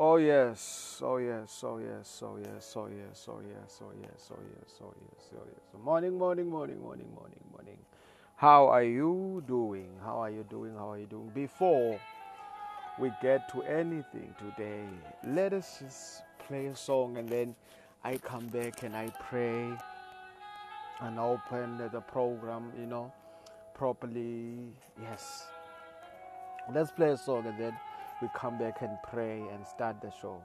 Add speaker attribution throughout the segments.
Speaker 1: Oh yes, oh yes, oh yes, oh yes, oh yes, oh yes, oh yes, oh yes, oh yes, oh yes. Morning, morning, morning, morning, morning, morning. How are you doing? How are you doing? How are you doing? Before we get to anything today, let us just play a song and then I come back and I pray and open the program, you know, properly. Yes. Let's play a song and then we come back and pray and start the show.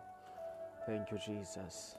Speaker 1: Thank you, Jesus.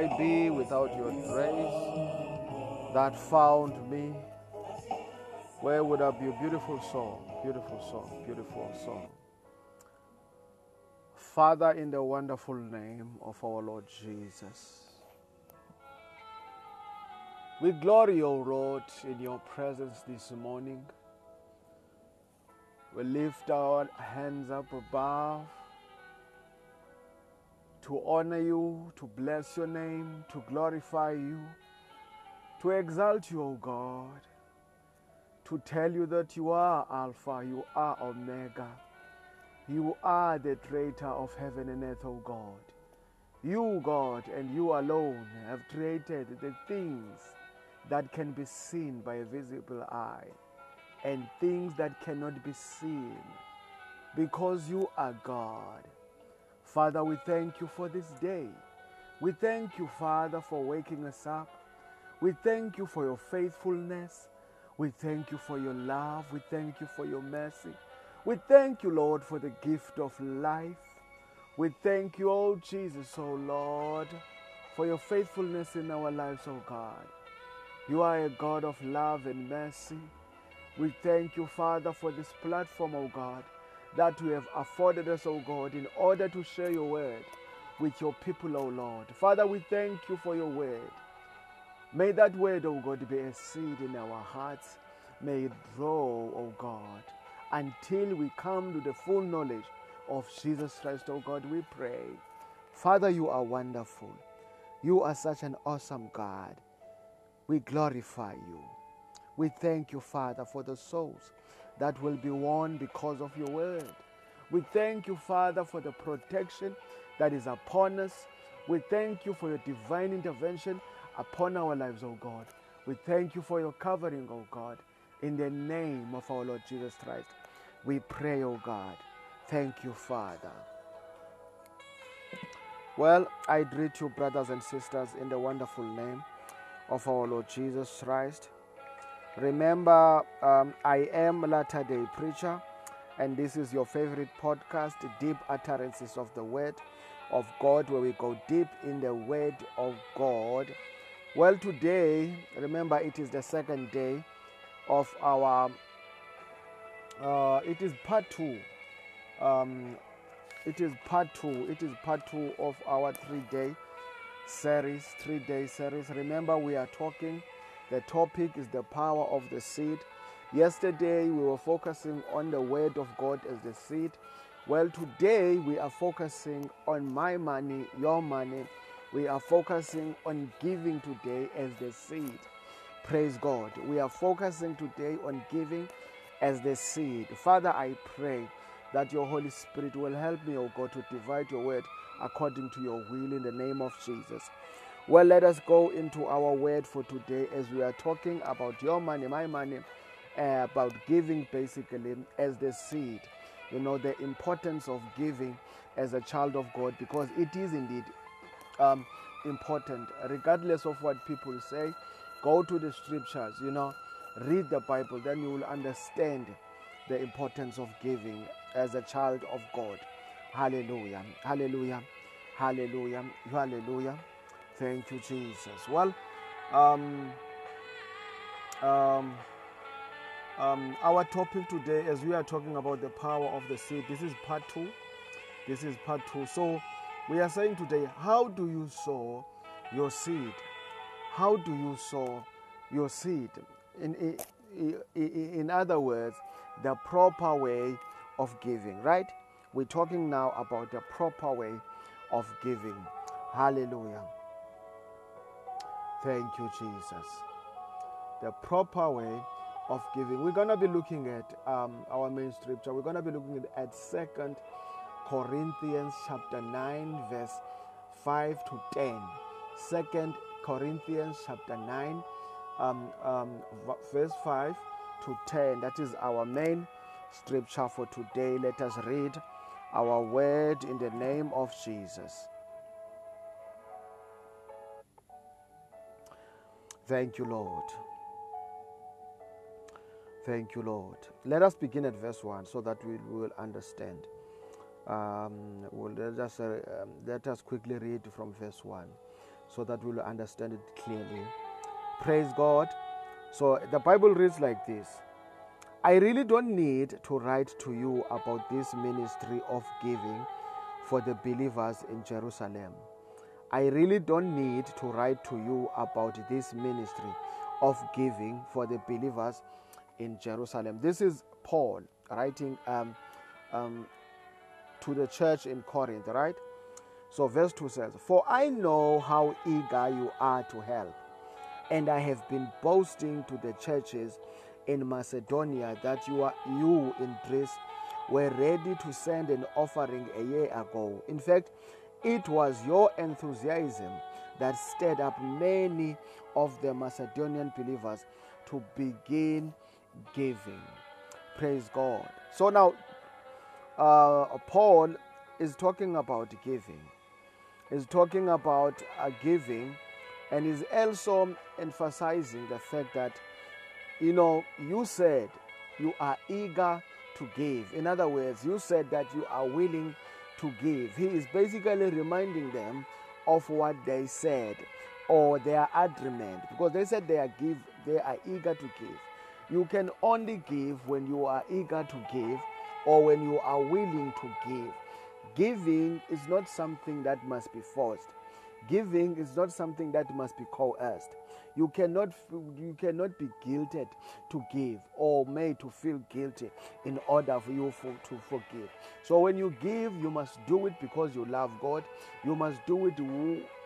Speaker 1: I be without your grace that found me? Where would I be? Beautiful song, beautiful song, beautiful song. Father, in the wonderful name of our Lord Jesus, we glory, O Lord, in your presence this morning. We lift our hands up above to honor you, to bless your name, to glorify you, to exalt you, O God, to tell you that you are Alpha, you are Omega, you are the creator of heaven and earth, O God. You, God, and you alone have created the things that can be seen by a visible eye and things that cannot be seen because you are God. Father, we thank you for this day. We thank you, Father, for waking us up. We thank you for your faithfulness. We thank you for your love. We thank you for your mercy. We thank you, Lord, for the gift of life. We thank you, oh Jesus, oh Lord, for your faithfulness in our lives, oh God. You are a God of love and mercy. We thank you, Father, for this platform, O God, that you have afforded us, O God, in order to share your word with your people, O Lord. Father, we thank you for your word. May that word, O God, be a seed in our hearts. May it grow, O God, until we come to the full knowledge of Jesus Christ, O God, we pray. Father, you are wonderful. You are such an awesome God. We glorify you. We thank you, Father, for the souls that will be won because of your word. We thank you, Father, for the protection that is upon us. We thank you for your divine intervention upon our lives, O God. We thank you for your covering, O God. In the name of our Lord Jesus Christ, we pray, O God. Thank you, Father. Well, I greet you, brothers and sisters, in the wonderful name of our Lord Jesus Christ. Remember, um, I am Latter day Preacher and this is your favorite podcast, Deep Utterances of the Word of God, where we go deep in the Word of God. Well, today, remember, it is the second day of our, uh, it is part two. Um, it is part two. It is part two of our three day series, three day series. Remember, we are talking, the topic is the power of the seed Yesterday we were focusing on the word of God as the seed. Well, today we are focusing on my money, your money. We are focusing on giving today as the seed. Praise God. We are focusing today on giving as the seed. Father, I pray that your Holy Spirit will help me, oh God, to divide your word according to your will in the name of Jesus. Well, let us go into our word for today as we are talking about your money, my money uh, about giving basically as the seed. You know, the importance of giving as a child of God because it is indeed um, important, regardless of what people say. Go to the scriptures, you know, read the Bible, then you will understand the importance of giving as a child of God. Hallelujah. Hallelujah. Hallelujah. Hallelujah. Thank you, Jesus. Well, um, um, um, our topic today, as we are talking about the power of the seed, this is part two. This is part two. So, we are saying today, how do you sow your seed? How do you sow your seed? In, in, in other words, the proper way of giving, right? We're talking now about the proper way of giving. Hallelujah. Thank you, Jesus. The proper way of giving. We're going to be looking at um, our main scripture. We're going to be looking at Second Corinthians chapter 9, verse 5 to 10. Second Corinthians chapter 9, um, um, verse 5 to 10. That is our main scripture for today. Let us read our word in the name of Jesus. Thank you, Lord. Thank you, Lord. Let us begin at verse 1 so that we will understand. Um, well, let, us, uh, um, let us quickly read from verse 1 so that we will understand it clearly. Praise God. So the Bible reads like this I really don't need to write to you about this ministry of giving for the believers in Jerusalem. I really don't need to write to you about this ministry of giving for the believers in Jerusalem. This is Paul writing um, um, to the church in Corinth, right? So, verse 2 says, For I know how eager you are to help, and I have been boasting to the churches in Macedonia that you are you in Greece were ready to send an offering a year ago. In fact, it was your enthusiasm that stirred up many of the Macedonian believers to begin giving. Praise God. So now, uh, Paul is talking about giving. He's talking about uh, giving, and he's also emphasizing the fact that, you know, you said you are eager to give. In other words, you said that you are willing to give. He is basically reminding them of what they said or their agreement because they said they are give they are eager to give you can only give when you are eager to give or when you are willing to give. Giving is not something that must be forced. Giving is not something that must be coerced. You cannot, you cannot be guilted to give or made to feel guilty in order for you for, to forgive. So when you give, you must do it because you love God. You must do it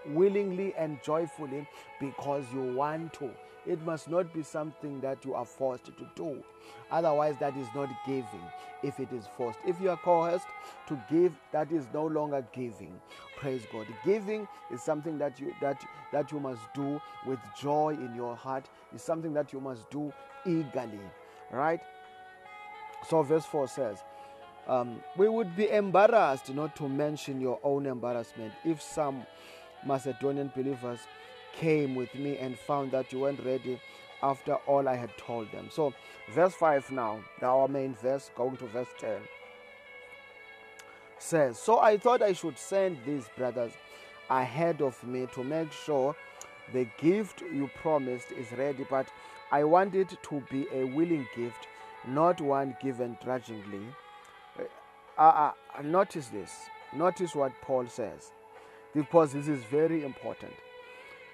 Speaker 1: willingly and joyfully because you want to. It must not be something that you are forced to do. Otherwise, that is not giving if it is forced. If you are coerced to give, that is no longer giving. Praise God. Giving is something that you that that you must do with joy in your heart. Is something that you must do eagerly. Right? So verse 4 says, um, we would be embarrassed not to mention your own embarrassment if some Macedonian believers came with me and found that you weren't ready after all I had told them. So, verse 5 now, our main verse, going to verse 10, says, So I thought I should send these brothers ahead of me to make sure the gift you promised is ready, but I want it to be a willing gift, not one given grudgingly. Uh, uh, notice this. Notice what Paul says, because this is very important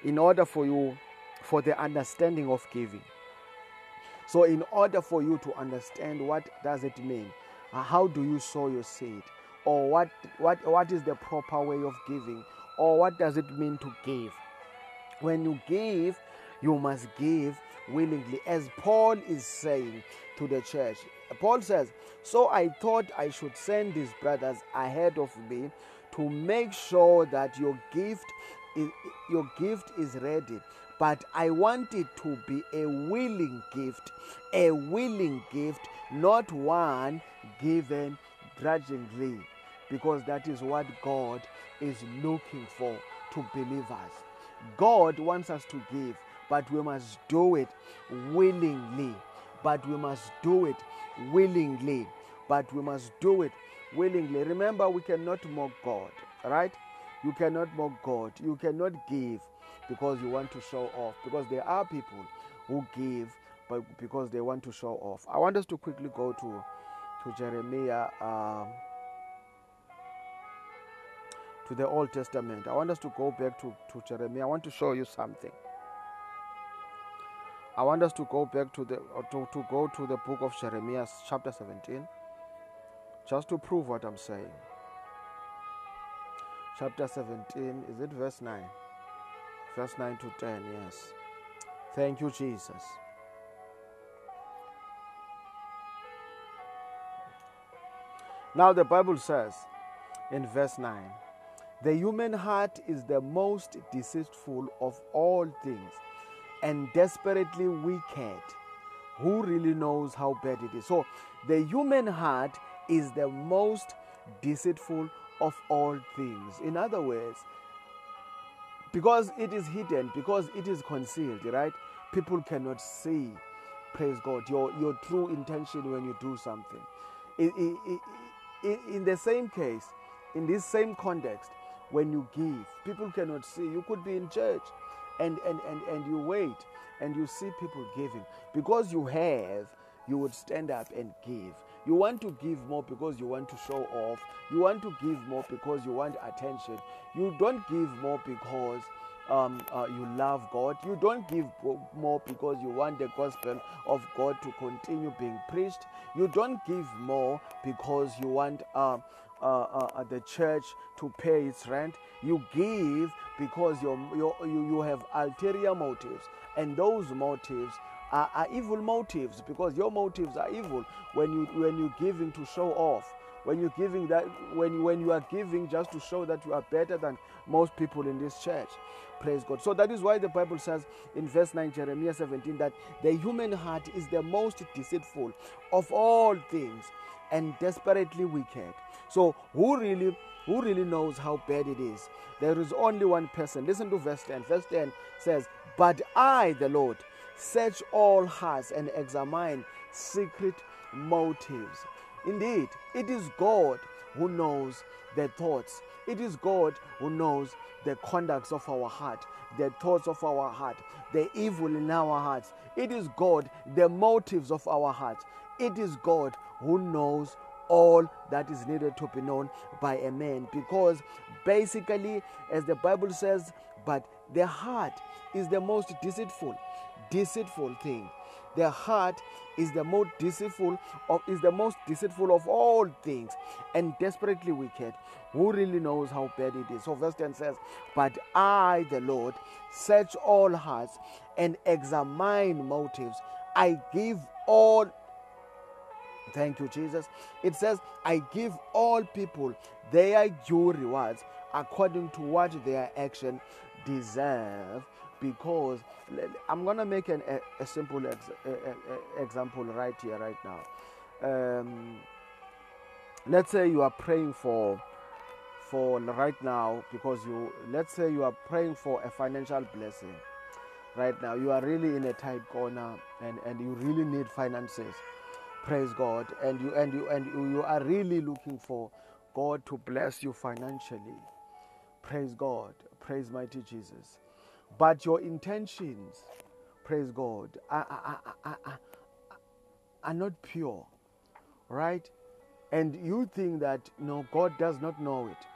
Speaker 1: in order for you for the understanding of giving. So in order for you to understand what does it mean uh, how do you sow your seed? Or what what what is the proper way of giving? Or what does it mean to give? When you give you must give willingly. As paul is saying to the church paul says so i thought i should send these brothers ahead of me to make sure that your gift your gift is ready but I want it to be a willing gift, a willing gift, not one given grudgingly, because that is what God is looking for to believers. God wants us to give, but we must do it willingly. But we must do it willingly. But we must do it willingly. Remember, we cannot mock God, right? You cannot mock God. You cannot give because you want to show off. Because there are people who give but because they want to show off. I want us to quickly go to to Jeremiah um, to the Old Testament. I want us to go back to, to Jeremiah. I want to show you something. I want us to go back to the to, to go to the book of Jeremiah chapter 17 just to prove what I'm saying chapter 17, is it verse 9? Verse 9 to 10, yes. Thank you, Jesus. Now, the Bible says in verse 9 the human heart is the most deceitful of all things and desperately wicked. Who really knows how bad it is? So, the human heart is the most deceitful of all things. In other words, because it is hidden, because it is concealed, right? People cannot see, praise God, your, your true intention when you do something. In, in, in the same case, in this same context, when you give, people cannot see. You could be in church and, and, and, and you wait and you see people giving. Because you have, you would stand up and give. You want to give more because you want to show off. You want to give more because you want attention. You don't give more because um, uh, you love God. You don't give more because you want the gospel of God to continue being preached. You don't give more because you want uh, uh, uh the church to pay its rent. You give because you're, you you have ulterior motives, and those motives are, are evil motives because your motives are evil when you when you're giving to show off. When you're giving that when when you are giving just to show that you are better than most people in this church. Praise god. So that is why the bible says in verse 9 jeremiah 17 that the human heart is the most deceitful of all things and desperately wicked. So who really who really knows how bad it is? There is only one person. Listen to verse 10 verse 10 says but i the lord Search all hearts and examine secret motives. Indeed, it is God who knows the thoughts. It is God who knows the conducts of our heart, the thoughts of our heart, the evil in our hearts. It is God, the motives of our hearts. It is God who knows all that is needed to be known by a man. Because basically, as the Bible says, but the heart is the most deceitful, deceitful thing. The heart is the most deceitful of is the most deceitful of all things and desperately wicked. Who really knows how bad it is? So verse 10 says, But I, the Lord, search all hearts and examine motives. I give all Thank you, Jesus. It says, I give all people their due rewards according to what their action deserve. Because I'm to make an, a, a, simple ex, a, example right here, right now. Um, let's say you are praying for for right now because you let's say you are praying for a financial blessing right now. You are really in a tight corner and and you really need finances. Praise god. And you and you and you, you are really looking for god to bless you financially. Praise god. Praise mighty jesus but your intentions praise god are, are, are, are, not pure right and you think that no god does not know it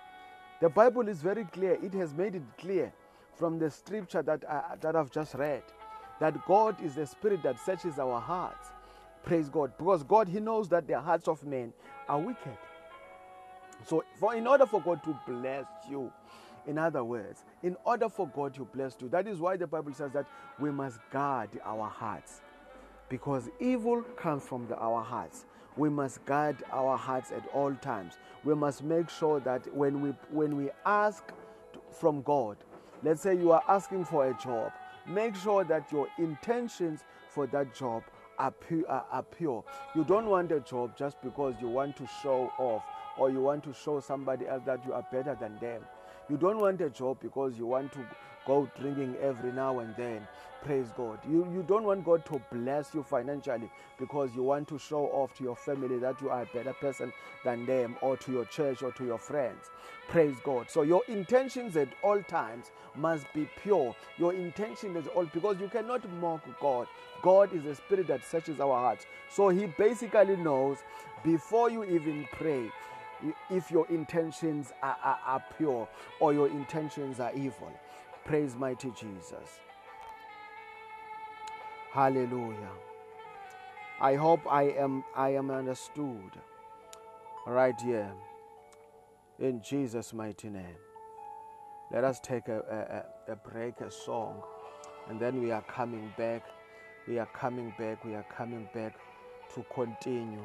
Speaker 1: the bible is very clear it has made it clear from the scripture that, I, that i've just read that god is the spirit that searches our hearts Praise God. Because God, He knows that the hearts of men are wicked. So, for in order for God to bless you, in other words, in order for God to bless you, that is why the Bible says that we must guard our hearts. Because evil comes from the, our hearts. We must guard our hearts at all times. We must make sure that when we when we ask from God, let's say you are asking for a job, make sure that your intentions for that job are pure, are pure. You don't want a job just because you want to show off or you want to show somebody else that you are better than them. You don't want a job because you want to go drinking every now and then. Praise God. You, you don't want God to bless you financially because you want to show off to your family that you are a better person than them or to your church or to your friends. Praise God. So your intentions at all times must be pure. Your intention is all because you cannot mock God. God is a spirit that searches our hearts. So he basically knows before you even pray if your intentions are, are, are pure or your intentions are evil. Praise mighty Jesus. Hallelujah. I hope I am I am understood right here in Jesus' mighty name. Let us take a, a, a break, a song, and then we are coming back. We are coming back. We are coming back to continue.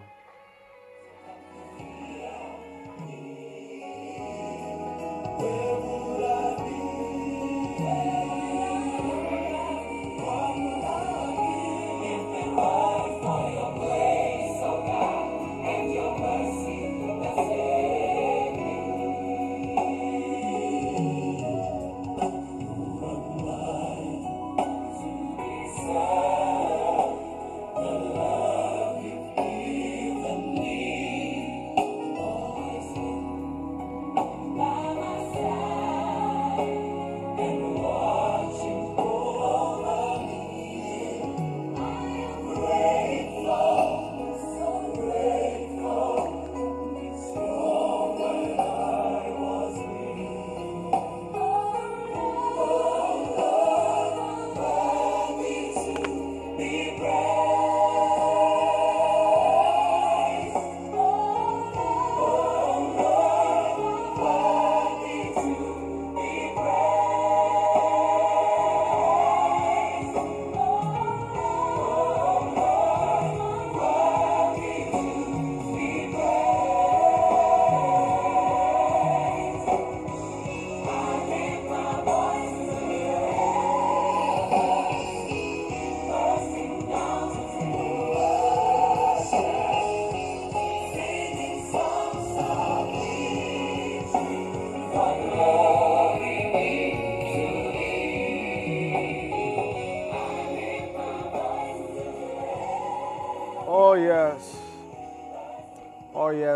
Speaker 1: Oh.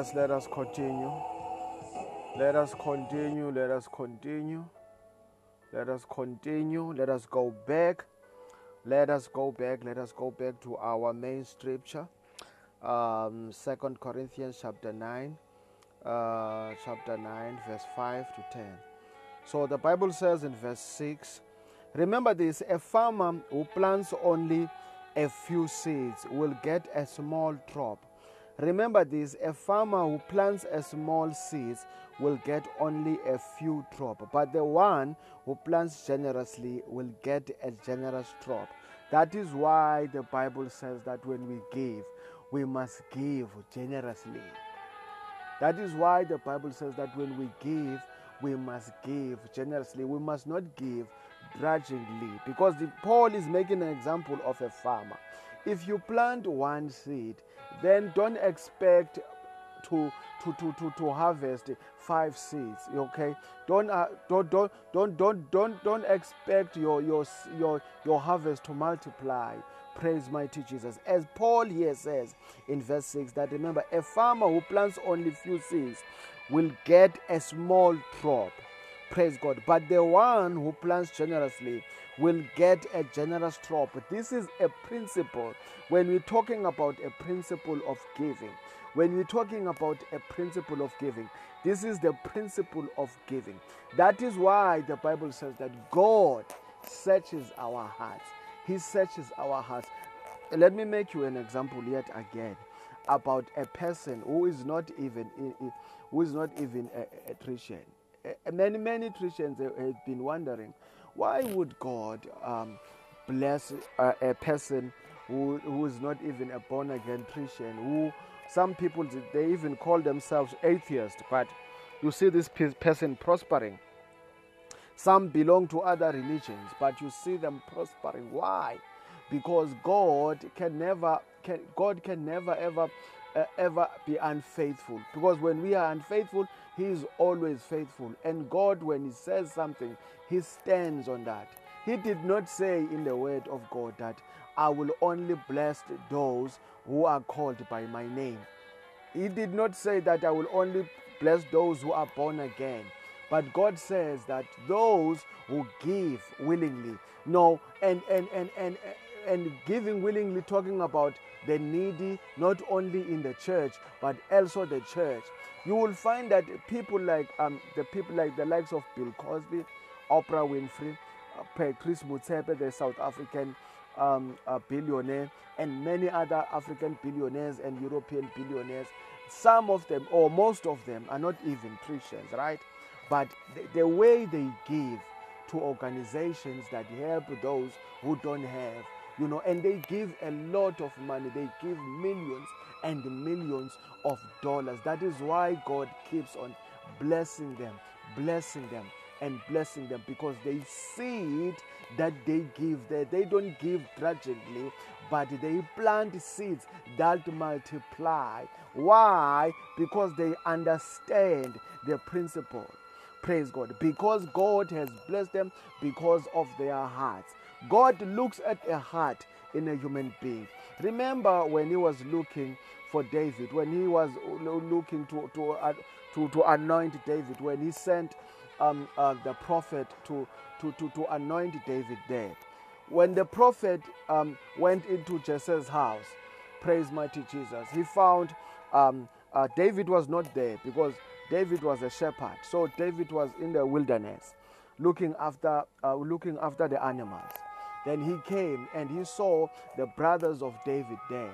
Speaker 1: Yes, let us continue. Let us continue. Let us continue. Let us continue. Let us go back. Let us go back. Let us go back to our main scripture. um, 2 Corinthians chapter 9, uh, chapter 9, verse 5 to 10. So the Bible says in verse 6 Remember this a farmer who plants only a few seeds will get a small crop. Remember this a farmer who plants a small seed will get only a few crop, but the one who plants generously will get a generous crop. That is why the Bible says that when we give, we must give generously. That is why the Bible says that when we give, we must give generously. We must not give grudgingly because the, Paul is making an example of a farmer. If you plant one seed, then don't expect to to, to, to, to harvest five seeds okay? Don't, uh, don't don't don't don't don't don't expect your your your your harvest to multiply. Praise mighty jesus. As paul here says in verse 6 that remember a farmer who plants only few seeds will get a small crop praise god but the one who plants generously will get a generous crop this is a principle when we're talking about a principle of giving when we're talking about a principle of giving, this is the principle of giving. That is why the Bible says that God searches our hearts. He searches our hearts. Let me make you an example yet again about a person who is not even who is not even a, a Christian. Many many Christians have been wondering why would God um, bless a, a person who, who is not even a born again Christian who some people, they even call themselves atheists, but you see this person prospering. Some belong to other religions, but you see them prospering. Why? Because God can never, can, God can never ever, uh, ever be unfaithful. Because when we are unfaithful, He is always faithful. And God, when He says something, He stands on that. He did not say in the Word of God that I will only bless those who are called by my name. He did not say that I will only bless those who are born again. But God says that those who give willingly. No, and and and and and giving willingly talking about the needy not only in the church but also the church. You will find that people like um the people like the likes of Bill Cosby, Oprah Winfrey, uh, Chris Motsepe, the South African um, a billionaire and many other African billionaires and European billionaires. Some of them, or most of them, are not even Christians, right? But the, the way they give to organizations that help those who don't have, you know, and they give a lot of money, they give millions and millions of dollars. That is why God keeps on blessing them, blessing them and blessing them because they see it that they give there. They don't give grudgingly, but they plant seeds that multiply. Why? Because they understand the principle. Praise God. Because God has blessed them because of their hearts. God looks at a heart in a human being. Remember when he was looking for David, when he was looking to, to, uh, to, to anoint David, when he sent um, uh, the prophet to, to, to, to anoint David there. When the prophet um, went into Jesse's house, praise mighty Jesus, he found um, uh, David was not there because David was a shepherd. So David was in the wilderness looking after, uh, looking after the animals. Then he came and he saw the brothers of David there.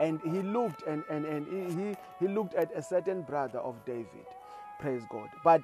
Speaker 1: And he looked and, and, and he, he looked at a certain brother of David Praise God. But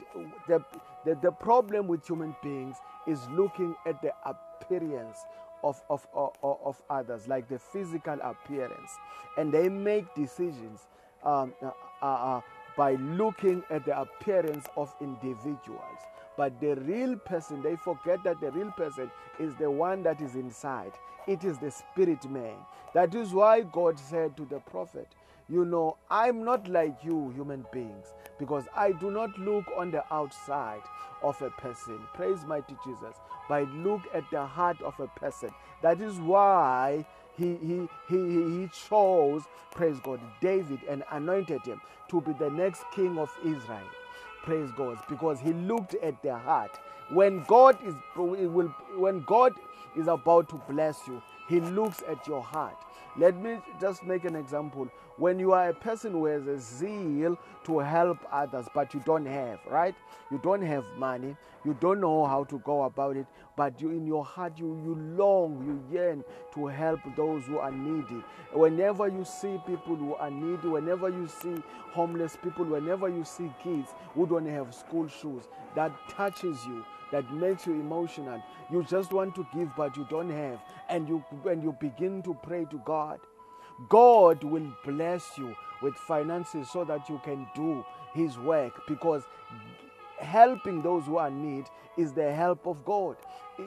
Speaker 1: the, the, the problem with human beings is looking at the appearance of, of, of, of others, like the physical appearance. And they make decisions um, uh, uh, by looking at the appearance of individuals. But the real person, they forget that the real person is the one that is inside. It is the spirit man. That is why God said to the prophet, You know, I'm not like you, human beings because I do not look on the outside of a person. Praise mighty Jesus. But look at the heart of a person. That is why he, he, he, he chose, praise God, David and anointed him to be the next king of Israel. Praise God. Because he looked at their heart. When God is will when God is about to bless you, he looks at your heart. Let me just make an example when you are a person who has a zeal to help others, but you don't have, right? You don't have money, you don't know how to go about it, but you in your heart you, you long, you yearn to help those who are needy. Whenever you see people who are needy, whenever you see homeless people, whenever you see kids who don't have school shoes, that touches you that makes you emotional. You just want to give, but you don't have. And you when you begin to pray to God, God will bless you with finances so that you can do his work because helping those who are in need is the help of God.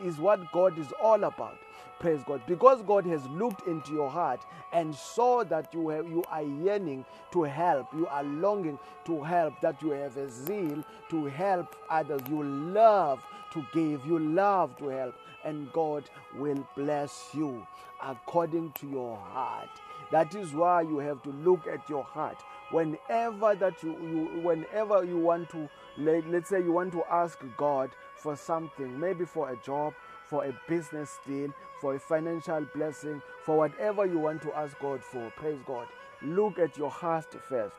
Speaker 1: Is what God is all about. Praise God. Because God has looked into your heart and saw that you have, you are yearning to help, you are longing to help, that you have a zeal to help others, you love to give, you love to help, and God will bless you according to your heart. That is why you have to look at your heart. Whenever that you, you whenever you want to let, let's say you want to ask God for something, maybe for a job, for a business deal, for a financial blessing, for whatever you want to ask God for. Praise God. Look at your heart first.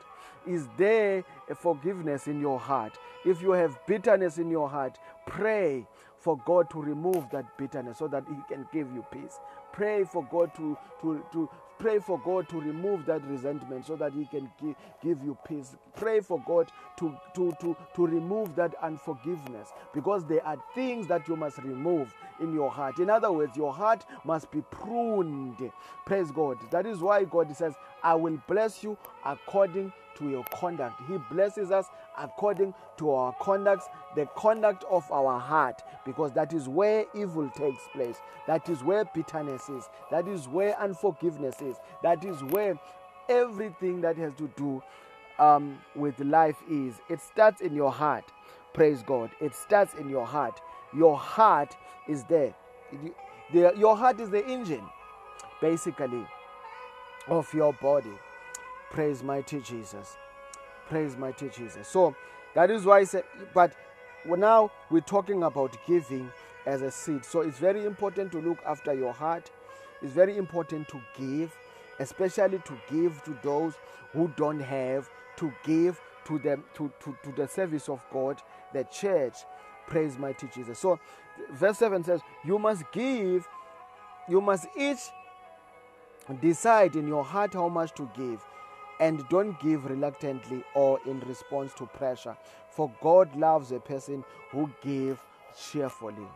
Speaker 1: Is there a forgiveness in your heart? If you have bitterness in your heart, pray for God to remove that bitterness so that He can give you peace. Pray for God to, to, to pray for God to remove that resentment so that He can give, give you peace. Pray for God to, to, to, to remove that unforgiveness because there are things that you must remove in your heart. In other words, your heart must be pruned. Praise God. That is why God says, I will bless you according to your conduct. He blesses us according to our conduct, the conduct of our heart, because that is where evil takes place. That is where bitterness is. That is where unforgiveness is. That is where everything that has to do um, with life is. It starts in your heart. Praise God. It starts in your heart. Your heart is there. Your heart is the engine, basically, of your body. Praise mighty Jesus. Praise mighty Jesus. So that is why I said, but now we're talking about giving as a seed. So it's very important to look after your heart. It's very important to give, especially to give to those who don't have, to give to them to, to, to the service of God, the church. Praise mighty Jesus. So verse 7 says, You must give, you must each decide in your heart how much to give and don't give reluctantly or in response to pressure. For God loves a person who gives cheerfully.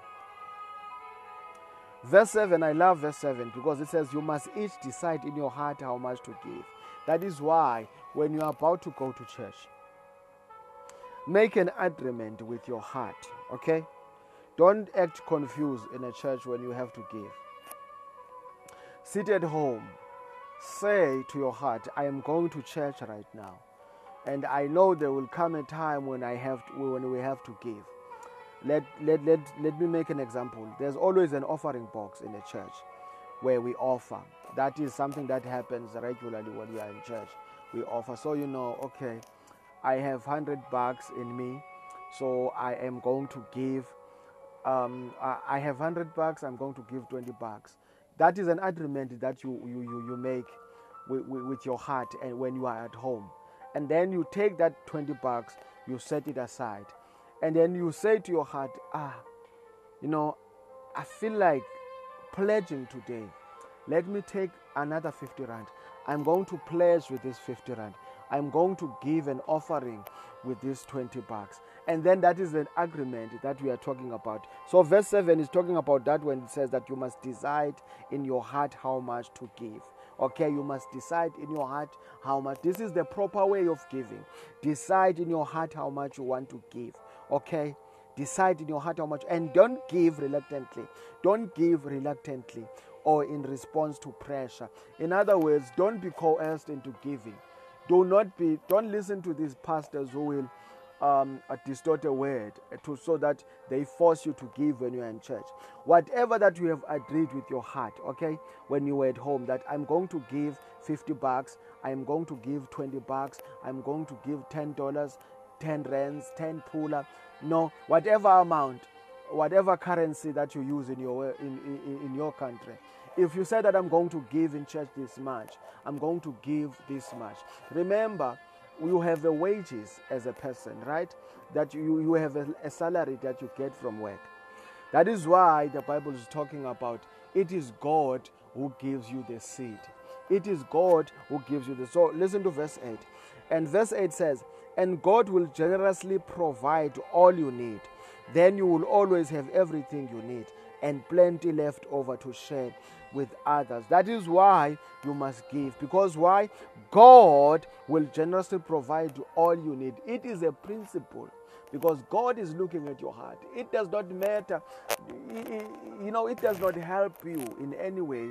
Speaker 1: Verse 7, I love verse 7 because it says, You must each decide in your heart how much to give. That is why when you are about to go to church, make an agreement with your heart, okay? Don't act confused in a church when you have to give. Sit at home say to your heart, I am going to church right now. And I know there will come a time when I have to, when we have to give. Let, let, let, let me make an example. There's always an offering box in a church where we offer. That is something that happens regularly when we are in church. We offer. So you know, okay, I have 100 bucks in me, so I am going to give. Um, I, I have 100 bucks, I'm going to give 20 bucks. That is an agreement that you, you, you, you make with, with your heart and when you are at home. And then you take that 20 bucks, you set it aside. And then you say to your heart, ah, you know, I feel like pledging today. Let me take another 50 rand. I'm going to pledge with this 50 rand. I'm going to give an offering with these 20 bucks. And then that is an agreement that we are talking about. So, verse 7 is talking about that when it says that you must decide in your heart how much to give. Okay, you must decide in your heart how much. This is the proper way of giving. Decide in your heart how much you want to give. Okay, decide in your heart how much and don't give reluctantly. Don't give reluctantly or in response to pressure. In other words, don't be coerced into giving. Do not be, don't listen to these pastors who will um, distort a word to, so that they force you to give when you're in church. Whatever that you have agreed with your heart, okay, when you were at home, that I'm going to give 50 bucks, I'm going to give 20 bucks, I'm going to give $10, 10 rands, 10 pula, no, whatever amount, whatever currency that you use in your in, in, in your country. If you say that I'm going to give in church this much, I'm going to give this much. Remember, you have a wages as a person, right? That you, you have a, a salary that you get from work. That is why the Bible is talking about it is God who gives you the seed. It is God who gives you the. So listen to verse 8. And verse 8 says, And God will generously provide all you need. Then you will always have everything you need and plenty left over to share with others. That is why you must give. Because why? God will generously provide you all you need. It is a principle because God is looking at your heart. It does not matter, you know, it does not help you in any way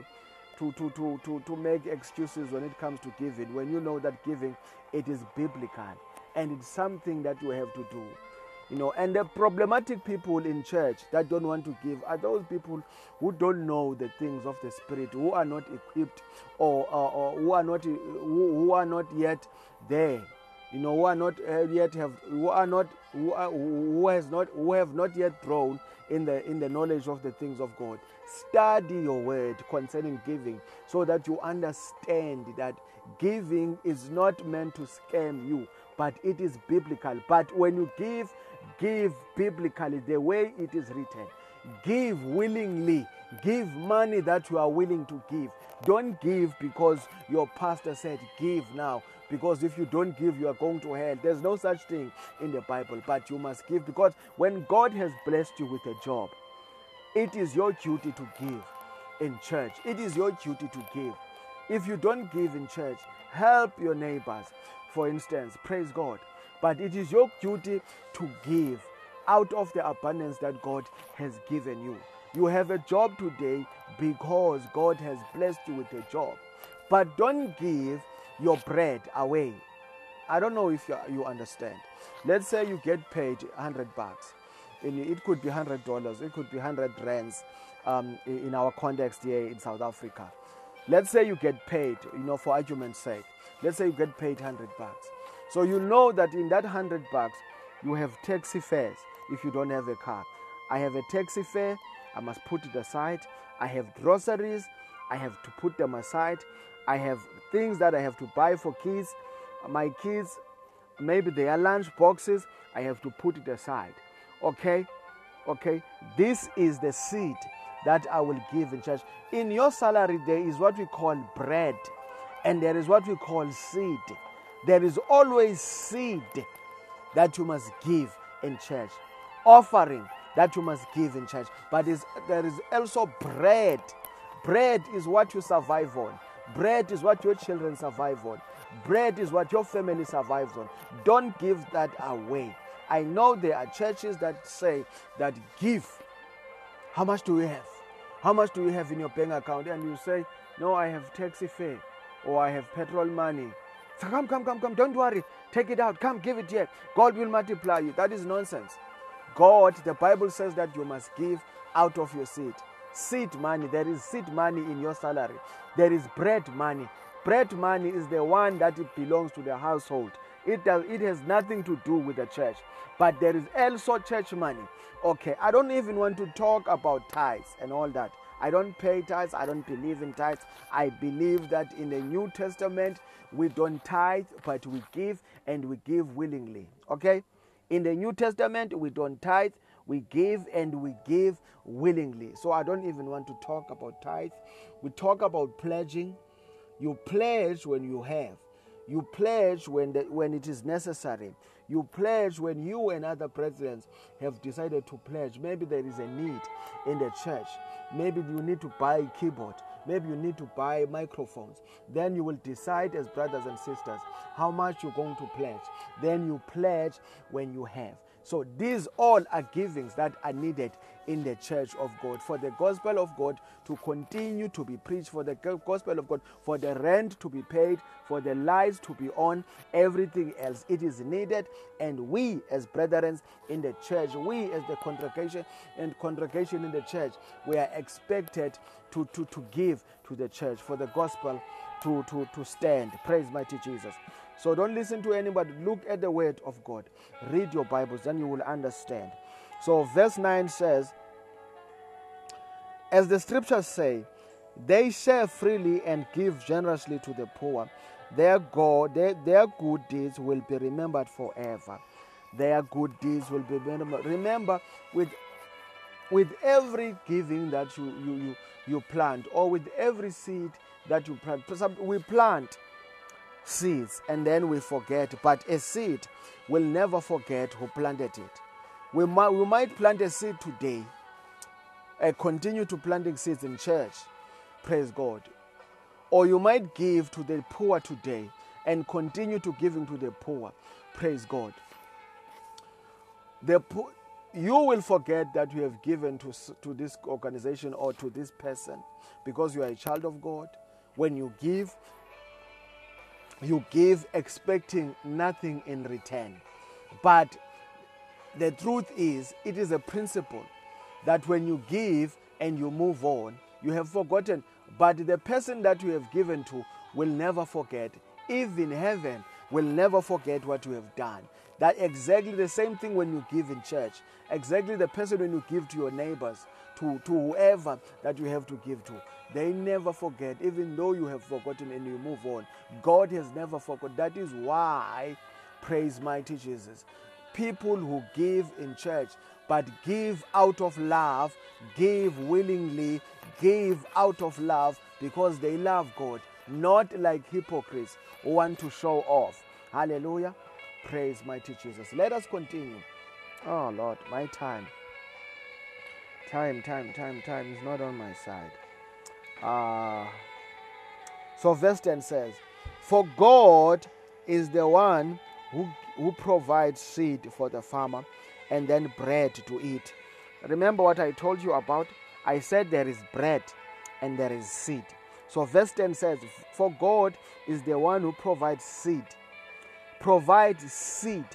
Speaker 1: to, to, to, to, to make excuses when it comes to giving, when you know that giving, it is biblical and it's something that you have to do. You know, and the problematic people in church that don't want to give are those people who don't know the things of the spirit, who are not equipped, or, or, or who are not who, who, are not yet there. You know, who are not uh, yet have who are not who, are, who has not who have not yet grown in the in the knowledge of the things of God. Study your word concerning giving so that you understand that giving is not meant to scam you, but it is biblical. But when you give, give biblically the way it is written. Give willingly. Give money that you are willing to give. Don't give because your pastor said give now. Because if you don't give, you are going to hell. There's no such thing in the Bible, but you must give because when God has blessed you with a job, it is your duty to give in church. It is your duty to give. If you don't give in church, help your neighbors. For instance, praise God. But it is your duty to give out of the abundance that God has given you. You have a job today because God has blessed you with a job. But don't give your bread away. I don't know if you, you understand. Let's say you get paid 100 bucks it could be hundred dollars, it could be hundred rands um, in our context here in South Africa. Let's say you get paid, you know, for argument's sake. Let's say you get paid hundred bucks. So you know that in that hundred bucks, you have taxi fares if you don't have a car. I have a taxi fare, I must put it aside. I have groceries, I have to put them aside. I have things that I have to buy for kids. My kids, maybe they are lunch boxes, I have to put it aside. Okay? Okay? This is the seed that I will give in church. In your salary, there is what we call bread, and there is what we call seed. There is always seed that you must give in church, offering that you must give in church. But there is also bread. Bread is what you survive on. Bread is what your children survive on. Bread is what your family survives on. Don't give that away. I know there are churches that say that give. How much do you have? How much do you have in your bank account? And you say, No, I have taxi fare or I have petrol money. So come, come, come, come. Don't worry. Take it out. Come, give it here. God will multiply you. That is nonsense. God, the Bible says that you must give out of your seed. Seed money. There is seed money in your salary. There is bread money. Bread money is the one that it belongs to the household. It does it has nothing to do with the church. But there is also church money. Okay, I don't even want to talk about tithes and all that. I don't pay tithes. I don't believe in tithes. I believe that in the New Testament, we don't tithe, but we give and we give willingly. Okay? In the New Testament, we don't tithe, we give and we give willingly. So I don't even want to talk about tithe. We talk about pledging. You pledge when you have. You pledge when, the, when it is necessary. You pledge when you and other presidents have decided to pledge. Maybe there is a need in the church. Maybe you need to buy keyboard. Maybe you need to buy microphones. Then you will decide as brothers and sisters how much you're going to pledge. Then you pledge when you have. So these all are givings that are needed in the church of God for the gospel of God to continue to be preached, for the gospel of God, for the rent to be paid, for the lights to be on, everything else. It is needed, and we as brethren in the church, we as the congregation and congregation in the church, we are expected to, to, to give to the church for the gospel to, to, to stand. Praise mighty Jesus. So don't listen to anybody. Look at the word of God. Read your Bibles, then you will understand. So, verse 9 says, As the scriptures say, they share freely and give generously to the poor. Their, God, their, their good deeds will be remembered forever. Their good deeds will be remembered. Remember, with, with every giving that you, you, you, you plant, or with every seed that you plant, we plant seeds and then we forget, but a seed will never forget who planted it. We might, we might plant a seed today and continue to planting seeds in church. Praise God. Or you might give to the poor today and continue to giving to the poor. Praise God. The you will forget that you have given to, to this organization or to this person because you are a child of God. When you give, you give expecting nothing in return. But the truth is, it is a principle that when you give and you move on, you have forgotten. But the person that you have given to will never forget. Even heaven will never forget what you have done. That exactly the same thing when you give in church. Exactly the person when you give to your neighbors, to, to whoever that you have to give to. They never forget, even though you have forgotten and you move on. God has never forgotten. That is why, praise mighty Jesus. People who give in church, but give out of love, give willingly, give out of love because they love God, not like hypocrites who want to show off. Hallelujah. Praise mighty Jesus. Let us continue. Oh Lord, my time. Time, time, time, time is not on my side. Uh, so verse 10 says, For God is the one who, who provides seed for the farmer and then bread to eat. Remember what I told you about? I said there is bread and there is seed. So verse 10 says, For God is the one who provides seed. Provides seed.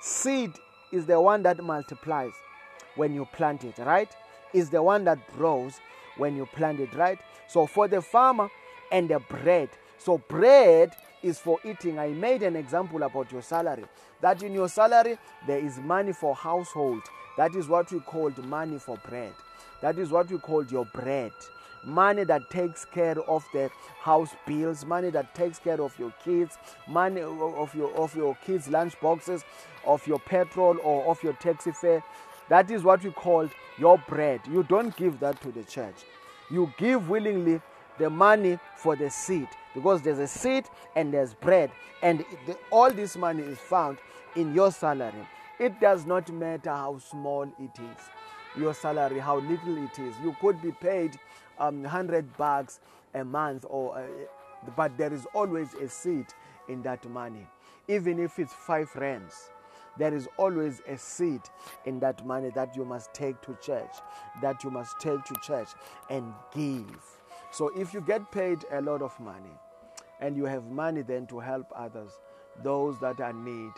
Speaker 1: Seed is the one that multiplies when you plant it, right? Is the one that grows when you plant it, right? So for the farmer and the bread. So bread is for eating. I made an example about your salary. That in your salary there is money for household. That is what we called money for bread. That is what we called your bread. Money that takes care of the house bills, money that takes care of your kids, money of your of your kids' lunch boxes, of your petrol or of your taxi fare. That is what we called your bread. You don't give that to the church you give willingly the money for the seed because there's a seed and there's bread and the, all this money is found in your salary. It does not matter how small it is your salary how little it is. You could be paid um, 100 bucks a month or uh, but there is always a seed in that money. Even if it's 5 rands there is always a seed in that money that you must take to church, that you must take to church and give. So if you get paid a lot of money and you have money then to help others, those that are in need,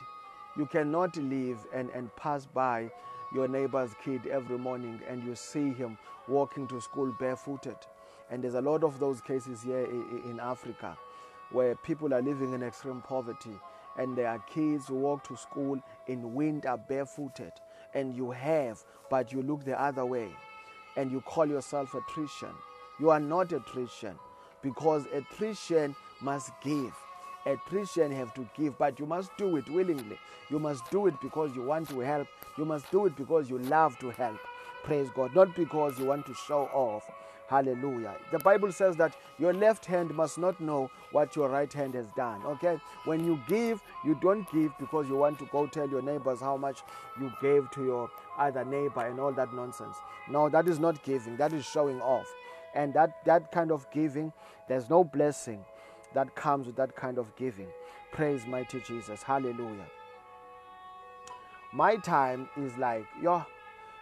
Speaker 1: you cannot live and, and pass by your neighbor's kid every morning and you see him walking to school barefooted. And there's a lot of those cases here in Africa where people are living in extreme poverty and there are kids who walk to school in winter barefooted, and you have, but you look the other way, and you call yourself a Christian. You are not a Christian because a Christian must give. A Christian have to give, but you must do it willingly. You must do it because you want to help. You must do it because you love to help. Praise God. Not because you want to show off. Hallelujah. The Bible says that your left hand must not know what your right hand has done. Okay? When you give, you don't give because you want to go tell your neighbors how much you gave to your other neighbor and all that nonsense. No, that is not giving, that is showing off. And that, that kind of giving, there's no blessing that comes with that kind of giving. Praise mighty Jesus. Hallelujah. My time is like, yo,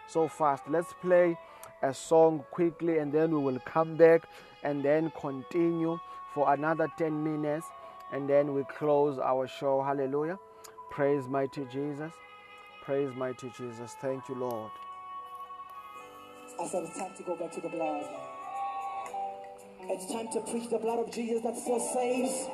Speaker 1: so fast. Let's play a song quickly and then we will come back and then continue for another 10 minutes and then we close our show. Hallelujah. Praise mighty Jesus. Praise mighty Jesus. Thank you, Lord.
Speaker 2: I said it's time to go back to the blood. It's time to preach the blood of Jesus that still saves.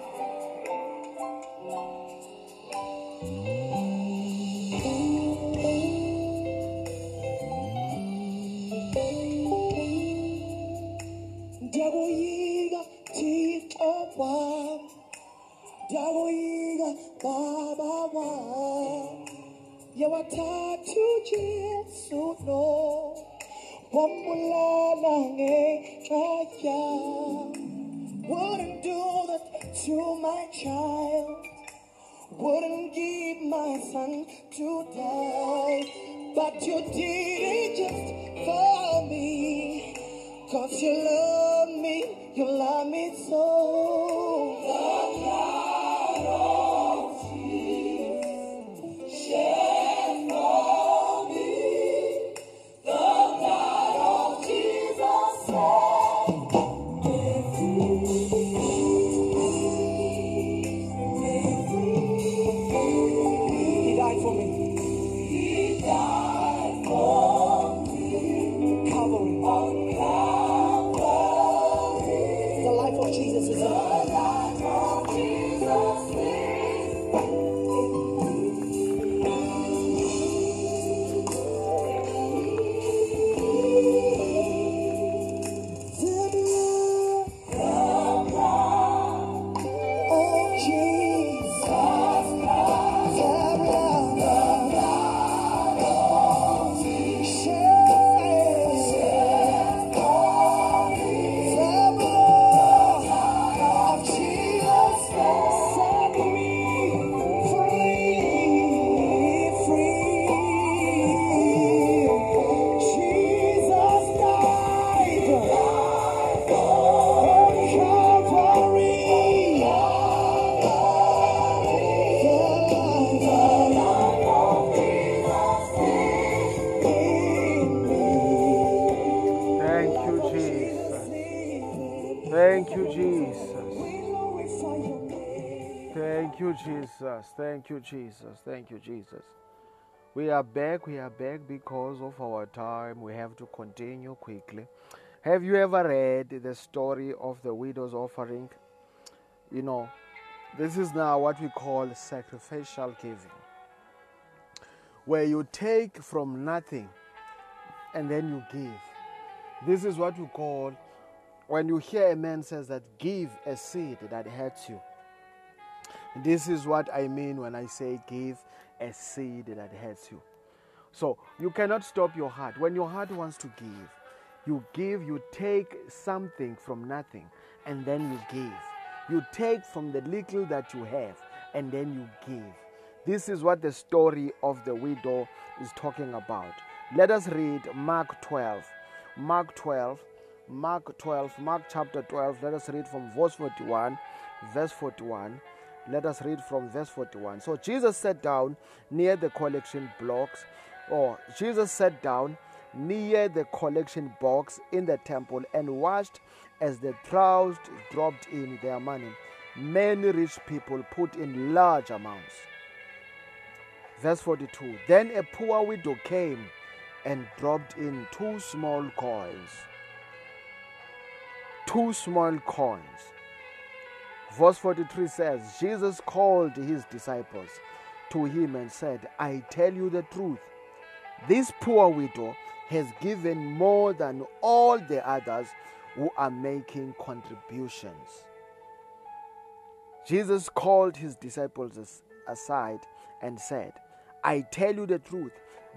Speaker 2: baba wam yewathatha ujesu lo no wouldn't do that to my child. Wouldn't give my son to die. But you did it just for me. Cause you love me you love me so Jesus.
Speaker 1: Thank you, Jesus. Thank you, Jesus. We are back. We are back because of our time. We have to continue quickly. Have you ever read the story of the widow's offering? You know, this is now what we call sacrificial giving, where you take from nothing and then you give. This is what we call when you hear a man says that give a seed that hurts you. This is what I mean when I say give a seed that hurts you. So you cannot stop your heart. When your heart wants to give, you give, you take something from nothing, and then you give. You take from the little that you have, and then you give. This is what the story of the widow is talking about. Let us read Mark 12. Mark 12. Mark 12. Mark chapter 12. Let us read from verse 41. Verse 41. Let us read from verse 41. So Jesus sat down near the collection blocks, or Jesus sat down near the collection box in the temple and watched as the crowds dropped in their money. Many rich people put in large amounts. Verse 42 Then a poor widow came and dropped in two small coins. Two small coins. Verse 43 says, Jesus called his disciples to him and said, I tell you the truth. This poor widow has given more than all the others who are making contributions. Jesus called his disciples aside and said, I tell you the truth.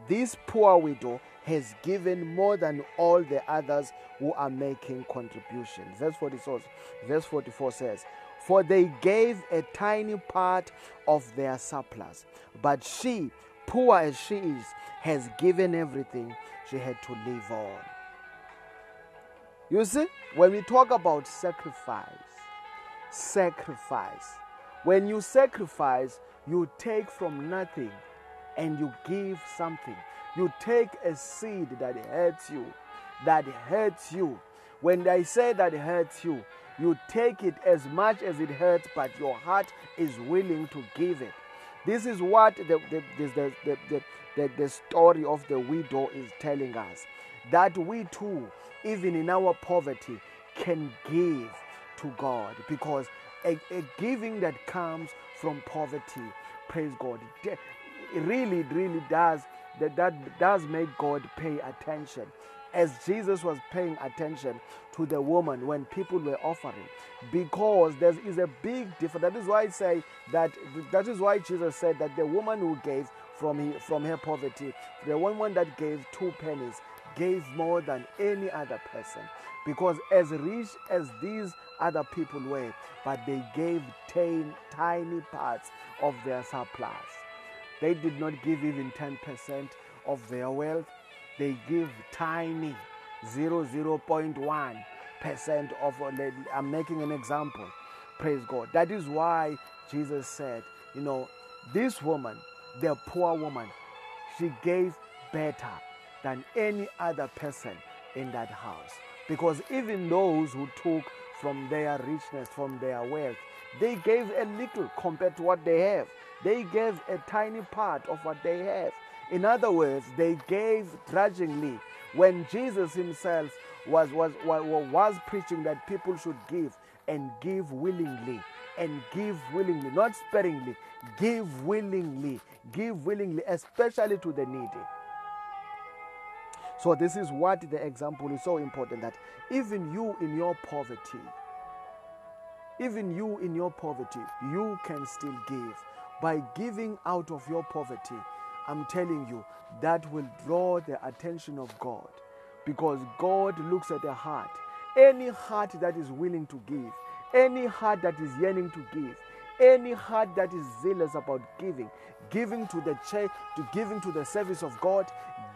Speaker 1: This poor widow has given more than all the others who are making contributions. Verse 44, verse 44 says, For they gave a tiny part of their surplus, but she, poor as she is, has given everything she had to live on. You see, when we talk about sacrifice, sacrifice, when you sacrifice, you take from nothing and you give something. You take a seed that hurts you, that hurts you. When they say that hurts you, you take it as much as it hurts, but your heart is willing to give it. This is what the, the, the, the, the, the, story of the widow is telling us. That we too, even in our poverty, can give to God because a, a giving that comes from poverty, praise God, really, really does that, that does make God pay attention. As Jesus was paying attention to the woman when people were offering, because there is a big difference. That is why I say that that is why Jesus said that the woman who gave from from her poverty, the one woman that gave two pennies, gave more than any other person. Because as rich as these other people were, but they gave ten, tiny parts of their surplus. They did not give even 10% of their wealth. They give tiny 0.1% of, uh, I'm making an example. Praise God. That is why Jesus said, you know, this woman, the poor woman, she gave better than any other person in that house. Because even those who took from their richness, from their wealth, they gave a little compared to what they have. They gave a tiny part of what they have. In other words, they gave grudgingly. When Jesus himself was, was, was, was preaching that people should give and give willingly and give willingly, not sparingly, give willingly, give willingly, especially to the needy. So, this is what the example is so important that even you in your poverty, even you in your poverty, you can still give. By giving out of your poverty, I'm telling you, that will draw the attention of God because God looks at the heart. Any heart that is willing to give, any heart that is yearning to give, any heart that is zealous about giving, giving to the church, to giving to the service of God,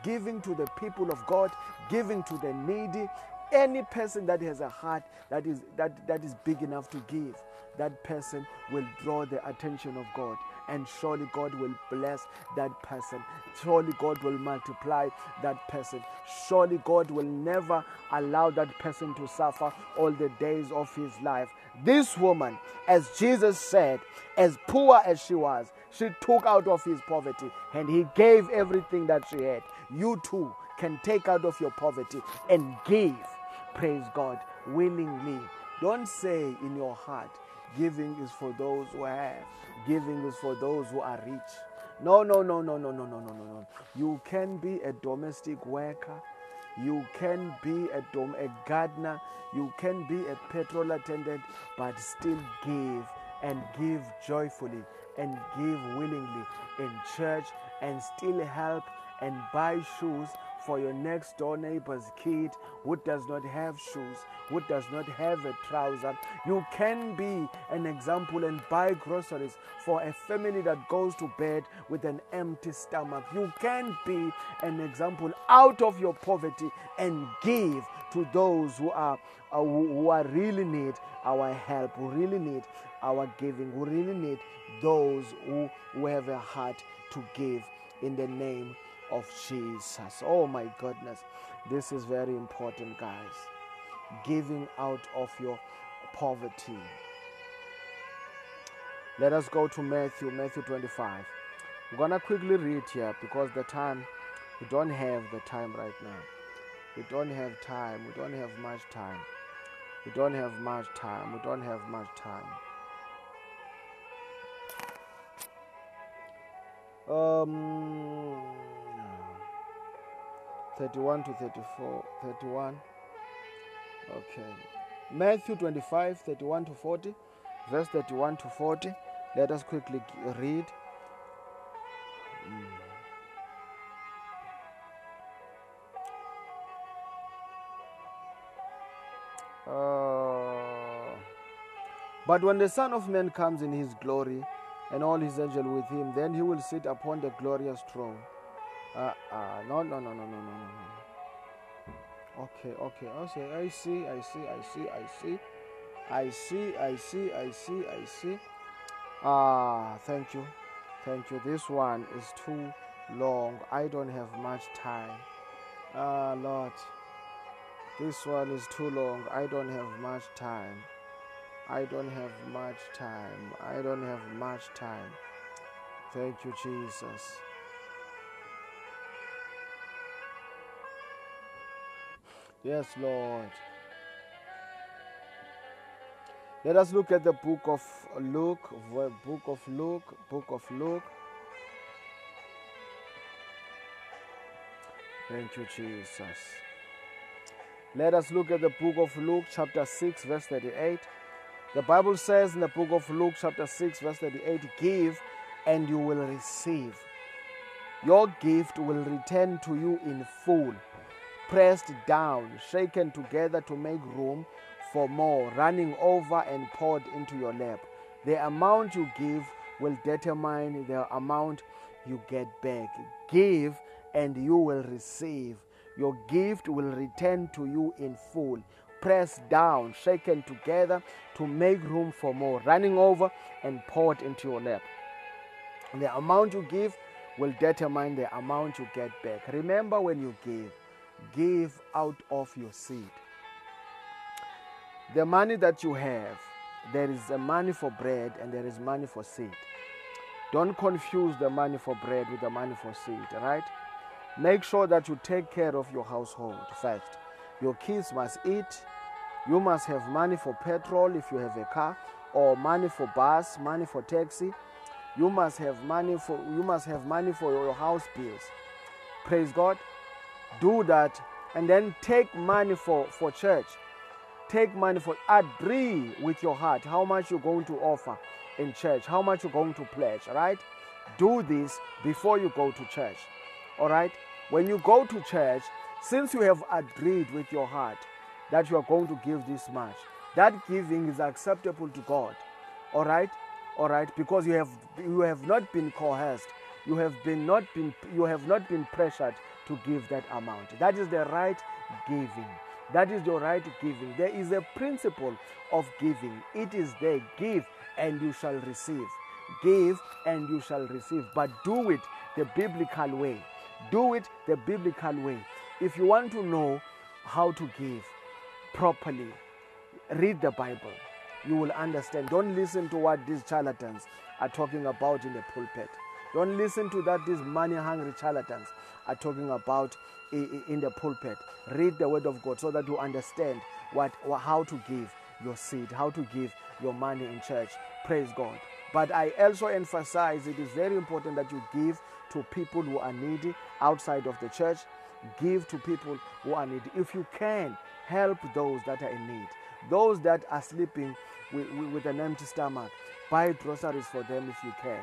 Speaker 1: giving to the people of God, giving to the needy, any person that has a heart that is that, that is big enough to give, that person will draw the attention of God and surely God will bless that person. Surely God will multiply that person. Surely God will never allow that person to suffer all the days of his life. This woman, as Jesus said, as poor as she was, she took out of his poverty and he gave everything that she had. You too can take out of your poverty and give, praise God, willingly. Don't say in your heart, giving is for those who have. Giving is for those who are rich. No, no, no, no, no, no, no, no, no, no. You can be a domestic worker. You can be a, dom- a gardener. You can be a petrol attendant, but still give and give joyfully and give willingly in church and still help and buy shoes for your next door neighbor's kid who does not have shoes, who does not have a trouser. You can be an example and buy groceries for a family that goes to bed with an empty stomach. You can be an example out of your poverty and give to those who are uh, who are really need our help, who really need our giving, who really need those who, who have a heart to give in the name of Jesus. Oh my goodness. This is very important, guys. Giving out of your poverty. Let us go to Matthew, Matthew 25. I'm gonna quickly read here because the time, we don't have the time right now. We don't have time. We don't have much time. We don't have much time. We don't have much time. Um, 31 to 34. 31. Okay. Matthew 25, 31 to 40. Verse 31 to 40. Let us quickly read. Uh, but when the Son of Man comes in his glory and all his angels with him, then he will sit upon the glorious throne. Uh, uh, no, no, no, no, no, no, no. Okay, okay, okay. I see, I see, I see, I see. I see, I see, I see, I see. Ah, thank you. Thank you. This one is too long. I don't have much time. Ah, Lord. This one is too long. I don't have much time. I don't have much time. I don't have much time. Thank you, Jesus. Yes, Lord. Let us look at the book of Luke, book of Luke, book of Luke. Thank you, Jesus. Let us look at the book of Luke, chapter 6, verse 38. The Bible says in the book of Luke, chapter 6, verse 38 Give and you will receive. Your gift will return to you in full, pressed down, shaken together to make room for more, running over and poured into your lap. The amount you give will determine the amount you get back. Give and you will receive. Your gift will return to you in full, pressed down, shaken together to make room for more, running over and poured into your lap. The amount you give will determine the amount you get back. Remember when you give, give out of your seed. The money that you have, there is a money for bread and there is money for seed. Don't confuse the money for bread with the money for seed, right? Make sure that you take care of your household first. Your kids must eat. You must have money for petrol if you have a car, or money for bus, money for taxi. You must have money for you must have money for your house bills. Praise God. Do that and then take money for, for church. Take money for agree with your heart how much you're going to offer in church, how much you're going to pledge, right? Do this before you go to church. All right? When you go to church, since you have agreed with your heart that you are going to give this much, that giving is acceptable to God. All right? All right? Because you have you have not been coerced. You have been not been you have not been pressured to give that amount. That is the right giving. That is your right giving. There is a principle of giving. It is there. Give and you shall receive. Give and you shall receive. But do it the biblical way. Do it the biblical way. If you want to know how to give properly, read the Bible. You will understand. Don't listen to what these charlatans are talking about in the pulpit. Don't listen to that these money hungry charlatans are talking about in the pulpit. Read the word of God so that you understand what how to give your seed, how to give your money in church. Praise God. But I also emphasize it is very important that you give to people who are needy outside of the church. Give to people who are needy. If you can, help those that are in need. Those that are sleeping with, with an empty stomach, buy groceries for them if you can.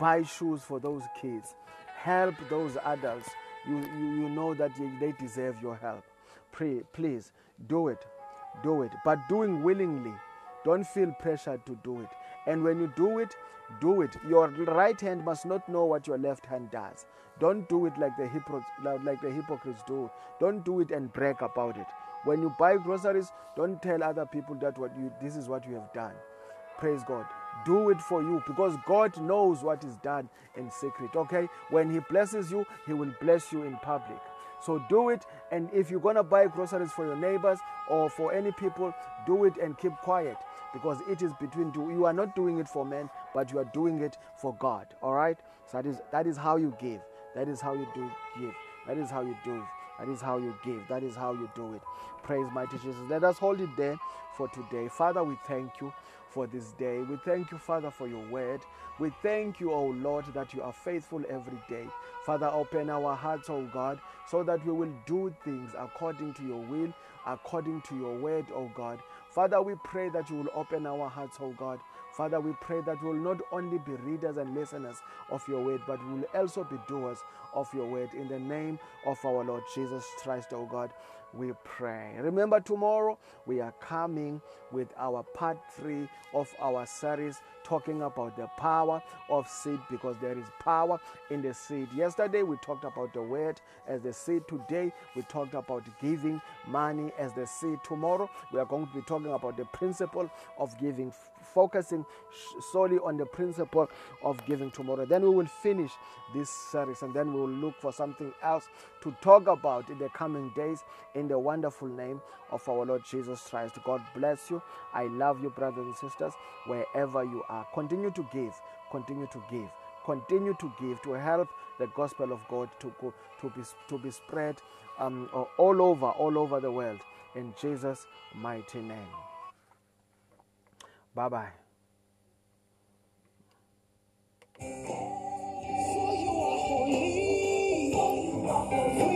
Speaker 1: Buy shoes for those kids. Help those adults. You, you, you know that they deserve your help. Pray, please do it. Do it. But doing willingly. Don't feel pressured to do it. And when you do it, do it. Your right hand must not know what your left hand does. Don't do it like the, hypocr- like the hypocrites do. Don't do it and brag about it. When you buy groceries, don't tell other people that what you this is what you have done. Praise God. Do it for you because God knows what is done in secret. Okay? When He blesses you, He will bless you in public. So do it. And if you're going to buy groceries for your neighbors or for any people, do it and keep quiet because it is between two. You are not doing it for men, but you are doing it for God. All right? So that is that is how you give. That is how you do give. That is how you do it. That is how you give. That is how you do it. Praise mighty Jesus. Let us hold it there for today. Father, we thank you for this day. We thank you, Father, for your word. We thank you, O Lord, that you are faithful every day. Father, open our hearts, O God, so that we will do things according to your will, according to your word, O God. Father, we pray that you will open our hearts, O God. Father, we pray that we will not only be readers and listeners of your word, but we will also be doers of your word. In the name of our Lord Jesus Christ, O God, we pray. Remember, tomorrow we are coming with our part three of our series talking about the power of seed because there is power in the seed. Yesterday we talked about the word as the seed. Today we talked about giving money as the seed. Tomorrow we are going to be talking about the principle of giving, focusing solely on the principle of giving tomorrow. Then we will finish this series and then we will look for something else to talk about in the coming days in in the wonderful name of our Lord Jesus Christ. God bless you. I love you, brothers and sisters, wherever you are. Continue to give. Continue to give. Continue to give to help the gospel of God to, go, to, be, to be spread um, all over, all over the world. In Jesus' mighty name. Bye bye. For you are holy.